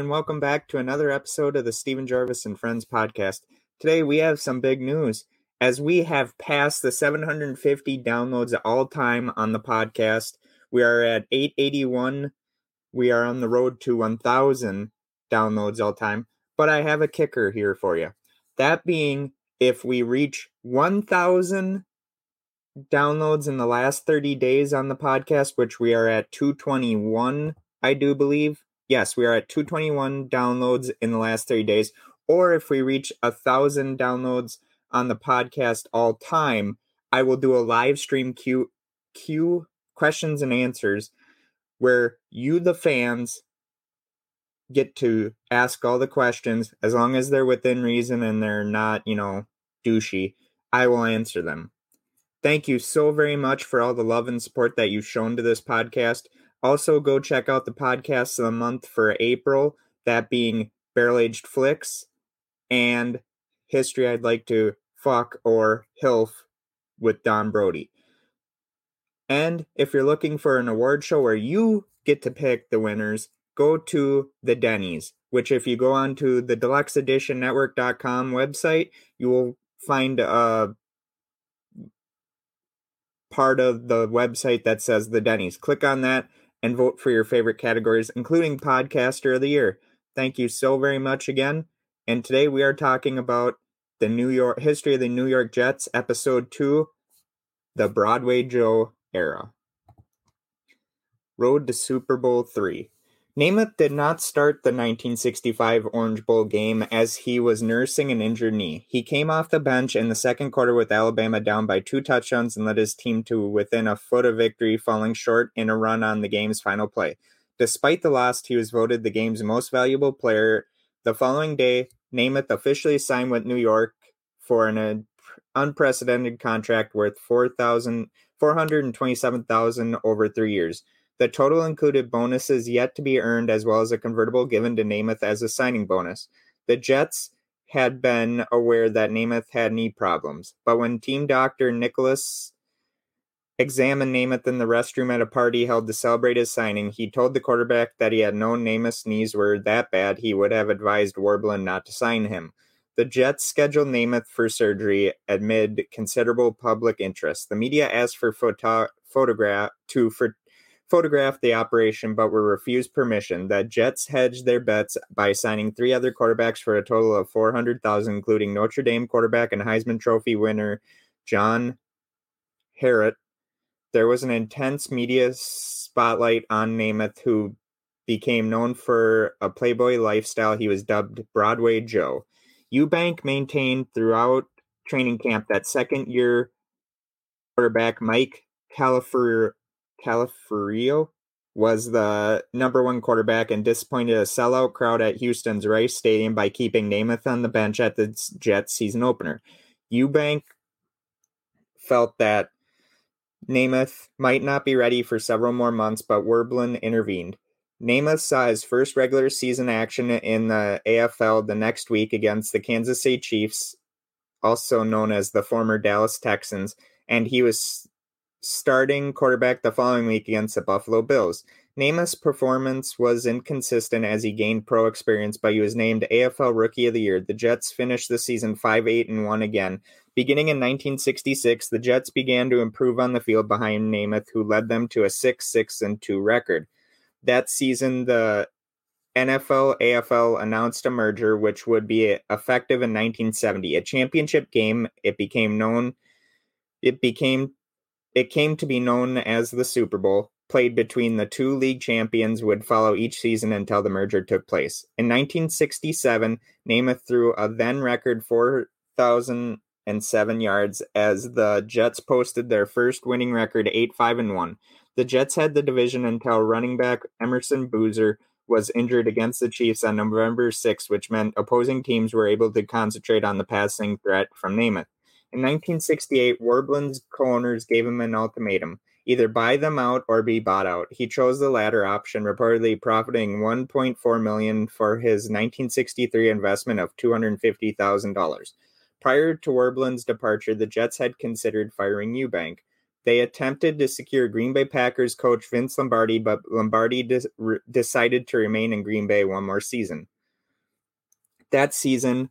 and welcome back to another episode of the Steven Gervais and Friends podcast. Today, we have some big news as we have passed the 750 downloads all time on the podcast. We are at 881. We are on the road to 1,000 downloads all time. But I have a kicker here for you. That being, if we reach 1,000 downloads in the last 30 days on the podcast, which we are at 221, I do believe yes, we are at 221 downloads in the last 30 days. Or if we reach a thousand downloads on the podcast all time, I will do a live stream Q Q questions and answers where you the fans get to ask all the questions as long as they're within reason and they're not, you know, douchey. I will answer them. Thank you so very much for all the love and support that you've shown to this podcast. Also, go check out the podcasts of the month for April, that being Barrel Aged Flicks and History I'd Like to Fuck or HILF with Dawn Brodey. And if you're looking for an award show where you get to pick the winners, go to the Denny's, which if you go onto the deluxe edition network.com website, you will find a part of the website that says the Denny's. Click on that and vote for your favorite categories, including Podcaster of the Year. Thank you so very much again. And today we are talking about the New York history of the New York Jets, episode two, the Broadway Joe era. Road to Super Bowl three. Namath did not start the 1965 Orange Bowl game as he was nursing an injured knee. He came off the bench in the second quarter with Alabama down by two touchdowns and led his team to within a foot of victory, falling short in a run on the game's final play. Despite the loss, he was voted the game's most valuable player. The following day, Namath officially signed with New York for an unprecedented contract worth 4,000 427,000 over 3 years. The total included bonuses yet to be earned as well as a convertible given to Namath as a signing bonus. The Jets had been aware that Namath had knee problems, but when team doctor Nicholas examined Namath in the restroom at a party held to celebrate his signing, he told the quarterback that he had known Namath's knees were that bad he would have advised Werblin not to sign him. The Jets scheduled Namath for surgery amid considerable public interest. The media asked for photo- photograph to for photographed the operation but were refused permission. The Jets hedged their bets by signing three other quarterbacks for a total of 400,000 including Notre Dame quarterback and Heisman Trophy winner John Huarte. There was an intense media spotlight on Namath who became known for a playboy lifestyle. He was dubbed Broadway Joe. Ewbank maintained throughout training camp that second year quarterback Mike Califer Calafiero was the number one quarterback and disappointed a sellout crowd at Houston's Rice Stadium by keeping Namath on the bench at the Jets season opener. Ewbank felt that Namath might not be ready for several more months, but Werblin intervened. Namath saw his first regular season action in the AFL the next week against the Kansas City Chiefs, also known as the former Dallas Texans, and he was starting quarterback the following week against the Buffalo Bills. Namath's performance was inconsistent as he gained pro experience, but he was named AFL Rookie of the Year. The Jets finished the season 5 8 and 1 again. Beginning in 1966, the Jets began to improve on the field behind Namath, who led them to a 6 6 and 2 record. That season, the NFL AFL announced a merger which would be effective in 1970. A championship game, it became known it became it came to be known as the Super Bowl, played between the two league champions, would follow each season until the merger took place. In 1967, Namath threw a then record 4,007 yards as the Jets posted their first winning record 8 5 and 1. The Jets had the division until running back Emerson Boozer was injured against the Chiefs on November 6, which meant opposing teams were able to concentrate on the passing threat from Namath. In 1968, Werblin's co-owners gave him an ultimatum: either buy them out or be bought out. He chose the latter option, reportedly profiting 1.4 million for his 1963 investment of $250,000. Prior to Werblin's departure, the Jets had considered firing Ewbank. They attempted to secure Green Bay Packers coach Vince Lombardi, but Lombardi de- re- decided to remain in Green Bay one more season. That season,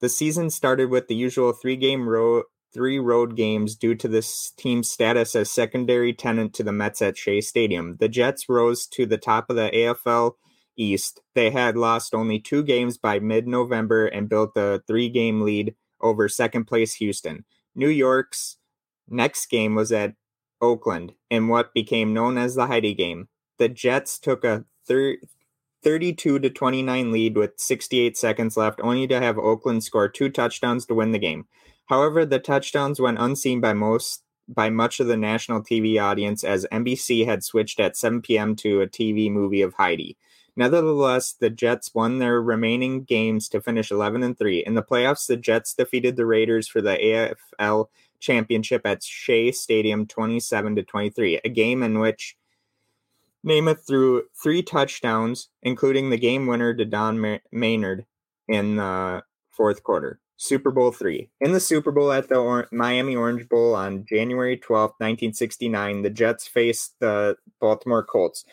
the season started with the usual three-game road three road games due to this team's status as secondary tenant to the Mets at Shea Stadium. The Jets rose to the top of the AFL East. They had lost only two games by mid-November and built a three-game lead over second place Houston. New York's next game was at Oakland in what became known as the Heidi game. The Jets took a 32 to 29 lead with 68 seconds left, only to have Oakland score two touchdowns to win the game. However, the touchdowns went unseen by most by much of the national TV audience as NBC had switched at 7 p.m. to a TV movie of Heidi. Nevertheless, the Jets won their remaining games to finish 11 and 3. In the playoffs, the Jets defeated the Raiders for the AFL championship at Shea Stadium 27 to 23, a game in which Namath threw three touchdowns, including the game winner to Don Maynard in the fourth quarter. Super Bowl three. In the Super Bowl at the or- Miami Orange Bowl on January 12, 1969, the Jets faced the Baltimore Colts,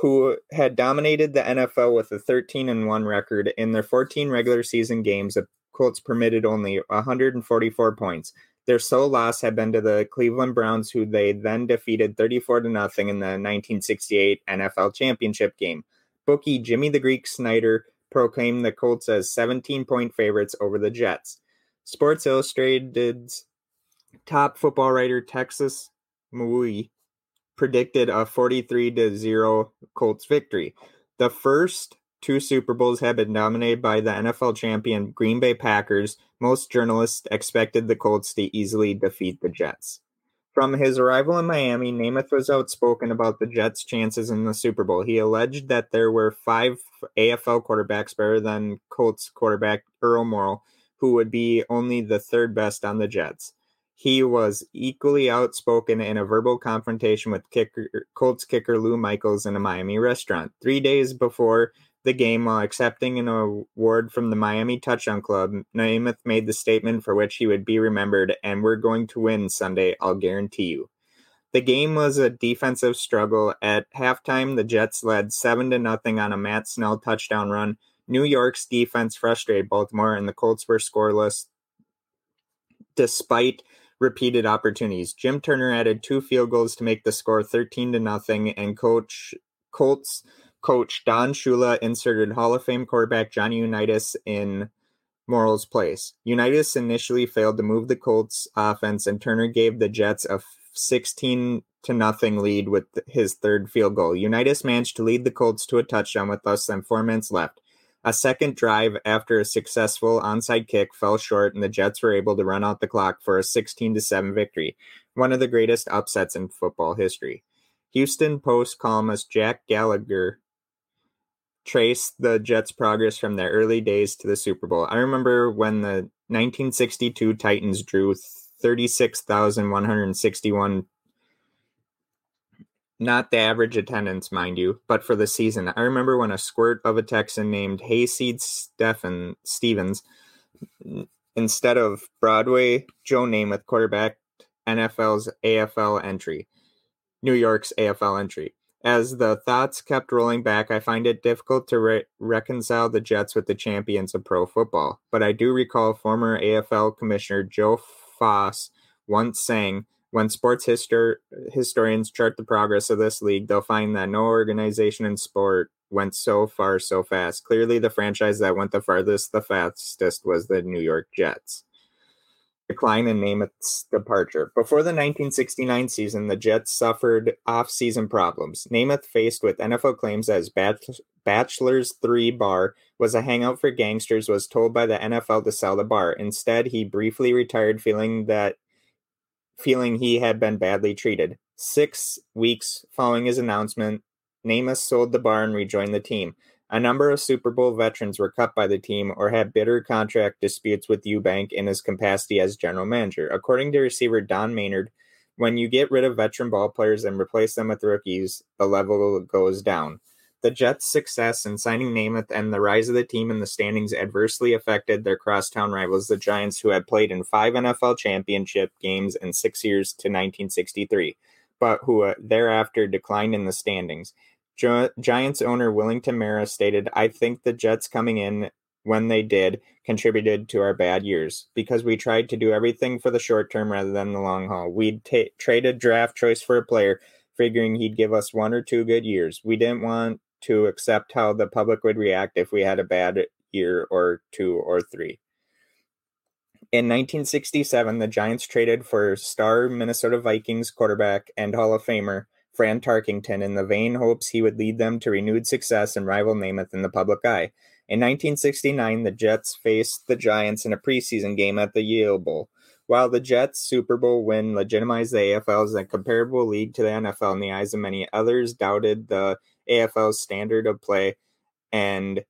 who had dominated the NFL with a 13 and 1 record. In their 14 regular season games, the Colts permitted only 144 points. Their sole loss had been to the Cleveland Browns, who they then defeated 34 to nothing in the 1968 NFL championship game. Bookie Jimmy the Greek Snyder proclaimed the Colts as 17 point favorites over the Jets. Sports Illustrated's top football writer Tex Maule predicted a 43 to 0 Colts victory. The first two Super Bowls had been dominated by the NFL champion Green Bay Packers. Most journalists expected the Colts to easily defeat the Jets. From his arrival in Miami, Namath was outspoken about the Jets' chances in the Super Bowl. He alleged that there were five AFL quarterbacks better than Colts quarterback Earl Morrall, who would be only the third best on the Jets. He was equally outspoken in a verbal confrontation with kicker, Colts kicker Lou Michaels in a Miami restaurant. Three days before the game while accepting an award from the Miami Touchdown Club, Namath made the statement for which he would be remembered, and we're going to win Sunday, I'll guarantee you. The game was a defensive struggle. At halftime, the Jets led 7 to nothing on a Matt Snell touchdown run. New York's defense frustrated Baltimore, and the Colts were scoreless despite repeated opportunities. Jim Turner added two field goals to make the score 13 to nothing, and coach Colts coach Don Shula inserted Hall of Fame quarterback Johnny Unitas in Morrall's place. Unitas initially failed to move the Colts offense, and Turner gave the Jets a 16 to nothing lead with his third field goal. Unitas managed to lead the Colts to a touchdown with less than four minutes left. A second drive after a successful onside kick fell short, and the Jets were able to run out the clock for a 16 to 7 victory, one of the greatest upsets in football history. Houston Post columnist Jack Gallagher traced the Jets' progress from their early days to the Super Bowl. I remember when the 1962 Titans drew 36,161 not the average attendance, mind you, but for the season. I remember when a squirt of a Texan named Hayseed Stephen Stevens, instead of Broadway Joe Namath, quarterback NFL's AFL entry, New York's AFL entry. As the thoughts kept rolling back, I find it difficult to re- reconcile the Jets with the champions of pro football. But I do recall former AFL Commissioner Joe Foss once saying, when sports histor- historians chart the progress of this league, they'll find that no organization in sport went so far so fast. Clearly, the franchise that went the farthest, the fastest was the New York Jets decline in Namath's departure. Before the 1969 season, the Jets suffered off-season problems. Namath faced with NFL claims his Bachelor's 3 bar was a hangout for gangsters was told by the NFL to sell the bar. Instead, he briefly retired feeling that feeling he had been badly treated. 6 weeks following his announcement, Namath sold the bar and rejoined the team. A number of Super Bowl veterans were cut by the team or had bitter contract disputes with Ewbank in his capacity as general manager. According to receiver Don Maynard, when you get rid of veteran ball players and replace them with rookies, the level goes down. The Jets' success in signing Namath and the rise of the team in the standings adversely affected their crosstown rivals, the Giants, who had played in five NFL championship games in six years to 1963, but who uh, thereafter declined in the standings. Giants owner Wellington Mara stated, I think the Jets coming in when they did contributed to our bad years because we tried to do everything for the short term rather than the long haul. We'd t- traded draft choice for a player, figuring he'd give us one or two good years. We didn't want to accept how the public would react if we had a bad year or two or three. In 1967, the Giants traded for star Minnesota Vikings quarterback and Hall of Famer Fran Tarkenton in the vain hopes he would lead them to renewed success and rival Namath in the public eye. In 1969, the Jets faced the Giants in a preseason game at the Yale Bowl. While the Jets' Super Bowl win legitimized the AFL as a comparable league to the NFL in the eyes of many, others doubted the AFL's standard of play and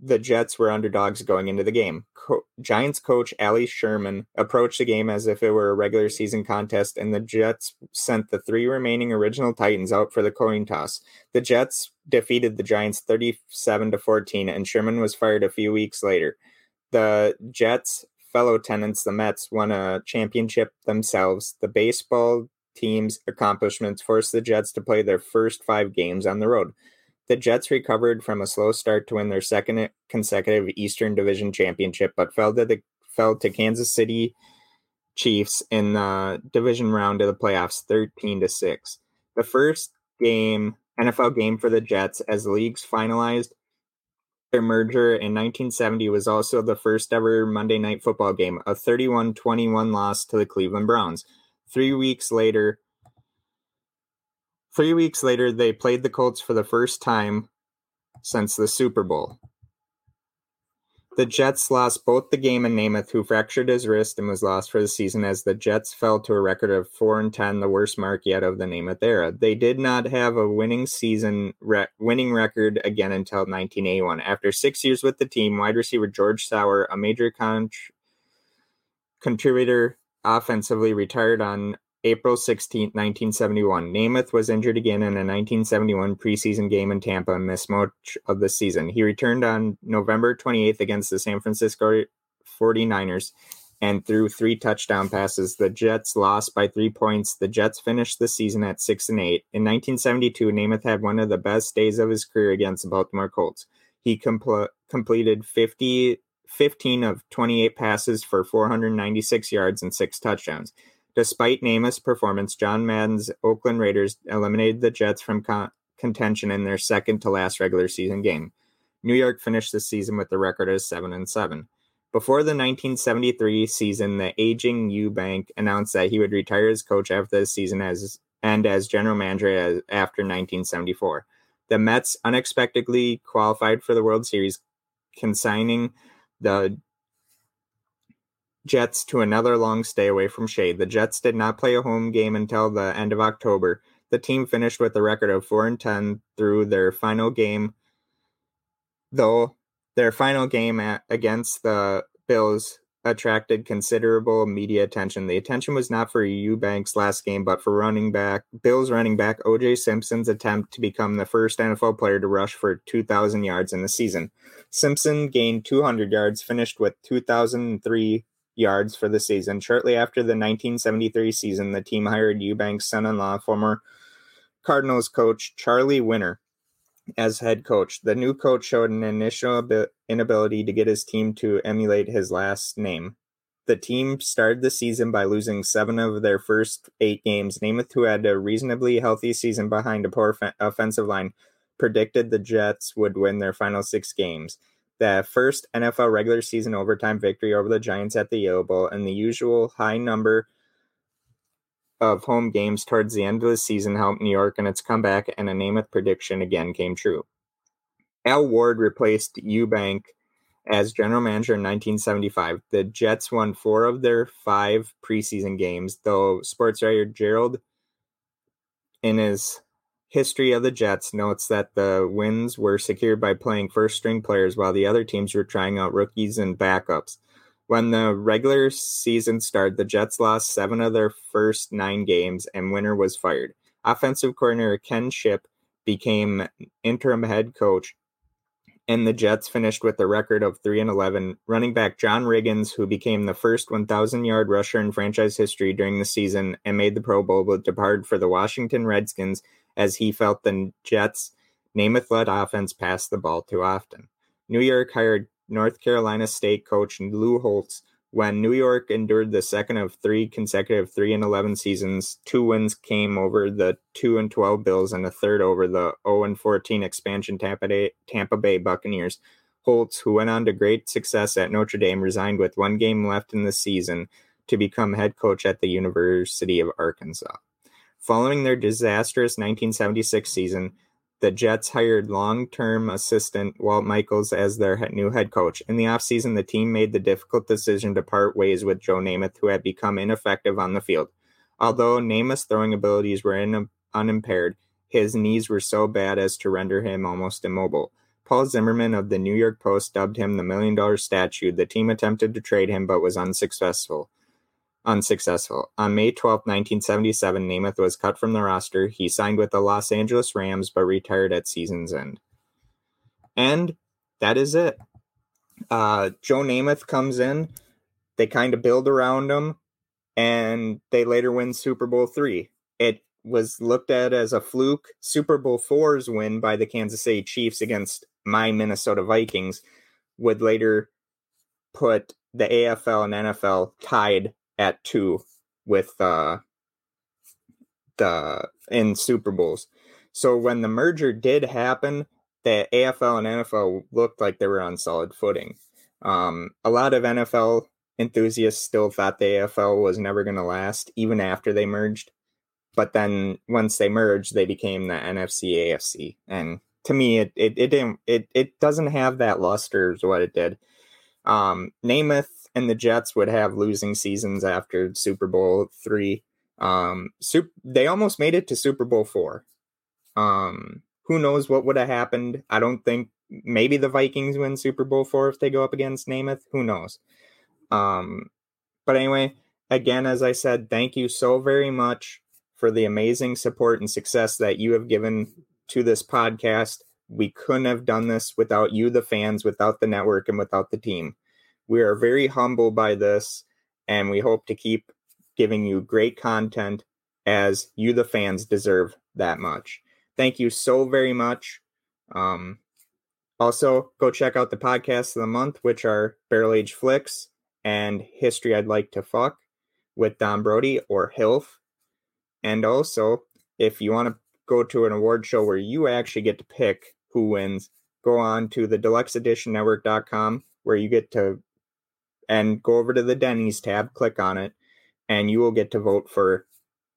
the Jets were underdogs going into the game. Co- Giants coach Allie Sherman approached the game as if it were a regular season contest, and the Jets sent the three remaining original Titans out for the coin toss. The Jets defeated the Giants 37 to 14, and Sherman was fired a few weeks later. The Jets' fellow tenants, the Mets, won a championship themselves. The baseball team's accomplishments forced the Jets to play their first five games on the road. The Jets recovered from a slow start to win their second consecutive Eastern Division championship, but fell to the fell to Kansas City Chiefs in the division round of the playoffs 13 to 6. The first game NFL game for the Jets as the leagues finalized their merger in 1970 was also the first ever Monday night football game, a 31-21 loss to the Cleveland Browns. 3 weeks later, Three weeks later, they played the Colts for the first time since the Super Bowl. The Jets lost both the game and Namath, who fractured his wrist and was lost for the season, as the Jets fell to a record of four and ten, the worst mark yet of the Namath era. They did not have a winning season, re- winning record again until 1981. After six years with the team, wide receiver George Sauer, a major con- contributor offensively, retired on April 16, 1971. Namath was injured again in a 1971 preseason game in Tampa and missed much of the season. He returned on November 28th against the San Francisco 49ers and threw three touchdown passes. The Jets lost by three points. The Jets finished the season at 6 and 8. In 1972, Namath had one of the best days of his career against the Baltimore Colts. He compl- completed 50, 15 of 28 passes for 496 yards and six touchdowns. Despite Namath's performance, John Madden's Oakland Raiders eliminated the Jets from con- contention in their second to last regular season game. New York finished the season with the record as 7 and 7. Before the 1973 season, the aging Ewbank announced that he would retire as coach after the season as and as general manager as, after 1974. The Mets unexpectedly qualified for the World Series, consigning the Jets to another long stay away from Shea. The Jets did not play a home game until the end of October. The team finished with a record of 4 and 10 through their final game, though their final game at, against the Bills attracted considerable media attention. The attention was not for Ewbank's last game, but for running back Bills running back OJ Simpson's attempt to become the first NFL player to rush for 2,000 yards in the season. Simpson gained 200 yards, finished with 2,003 yards for the season. Shortly after the 1973 season, the team hired Ewbank's son in law, former Cardinals coach Charlie Winner, as head coach. The new coach showed an initial inability to get his team to emulate his last name. The team started the season by losing seven of their first eight games. Namath, who had a reasonably healthy season behind a poor offensive line, predicted the Jets would win their final six games the first NFL regular season overtime victory over the Giants at the Yale Bowl, and the usual high number of home games towards the end of the season helped New York in its comeback, and a Namath prediction again came true. Al Ward replaced Ewbank as general manager in 1975. The Jets won four of their five preseason games, though sports writer Gerald, in his history of the Jets, notes that the wins were secured by playing first string players while the other teams were trying out rookies and backups. When the regular season started, the Jets lost seven of their first nine games, and Winner was fired. Offensive coordinator Ken Shipp became interim head coach and the Jets finished with a record of 3 and 11. Running back John Riggins, who became the first 1,000 yard rusher in franchise history during the season and made the Pro Bowl, but departed for the Washington Redskins as he felt the Jets' Namath led offense passed the ball too often. New York hired North Carolina State coach Lou Holtz when New York endured the second of three consecutive 3 and 11 seasons, two wins came over the 2 and 12 Bills and a third over the 0 and 14 expansion Tampa Bay, Tampa Bay Buccaneers. Holtz, who went on to great success at Notre Dame, resigned with one game left in the season to become head coach at the University of Arkansas. Following their disastrous 1976 season, the Jets hired long term assistant Walt Michaels as their new head coach. In the offseason, the team made the difficult decision to part ways with Joe Namath, who had become ineffective on the field. Although Namath's throwing abilities were in, unimpaired, his knees were so bad as to render him almost immobile. Paul Zimmerman of the New York Post dubbed him the million dollar statue. The team attempted to trade him but was unsuccessful unsuccessful. On May 12, 1977, Namath was cut from the roster. He signed with the Los Angeles Rams but retired at season's end. And that is it. Uh, Joe Namath comes in. They kind of build around him, and they later win Super Bowl three. It was looked at as a fluke. Super Bowl four's win by the Kansas City Chiefs against my Minnesota Vikings would later put the AFL and NFL tied at two with uh the in Super Bowls. So when the merger did happen, the AFL and NFL looked like they were on solid footing. Um, a lot of NFL enthusiasts still thought the AFL was never going to last, even after they merged. But then once they merged, they became the NFC AFC, and to me, it it it didn't it it doesn't have that luster as what it did. Um, Namath and the Jets would have losing seasons after Super Bowl three. Um, super, they almost made it to Super Bowl four. Um, who knows what would have happened? I don't think maybe the Vikings win Super Bowl four if they go up against Namath. Who knows? Um, but anyway, again, as I said, thank you so very much for the amazing support and success that you have given to this podcast. We couldn't have done this without you, the fans, without the network, and without the team. We are very humbled by this, and we hope to keep giving you great content as you, the fans, deserve that much. Thank you so very much. Um, also, go check out the podcasts of the month, which are Barrel Age Flicks and History I'd Like to Fuck with Dawn Brodey or HILF. And also, if you want to go to an award show where you actually get to pick who wins, go on to the deluxeeditionnetwork.com where you get to and go over to the Denny's tab, click on it, and you will get to vote for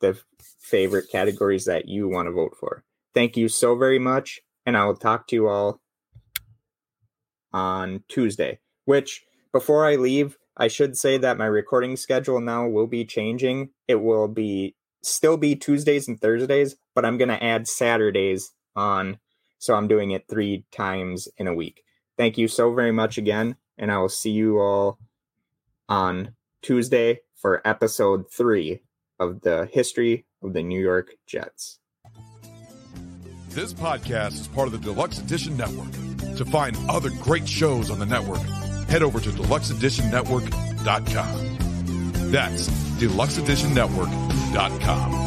the favorite categories that you want to vote for. Thank you so very much, and I will talk to you all on Tuesday. Which, before I leave, I should say that my recording schedule now will be changing. It will be still be Tuesdays and Thursdays, but I'm going to add Saturdays on. So I'm doing it three times in a week. Thank you so very much again, and I will see you all on Tuesday for episode three of the history of the New York Jets. This podcast is part of the Deluxe Edition Network. To find other great shows on the network, head over to deluxeeditionnetwork.com. That's deluxeeditionnetwork.com.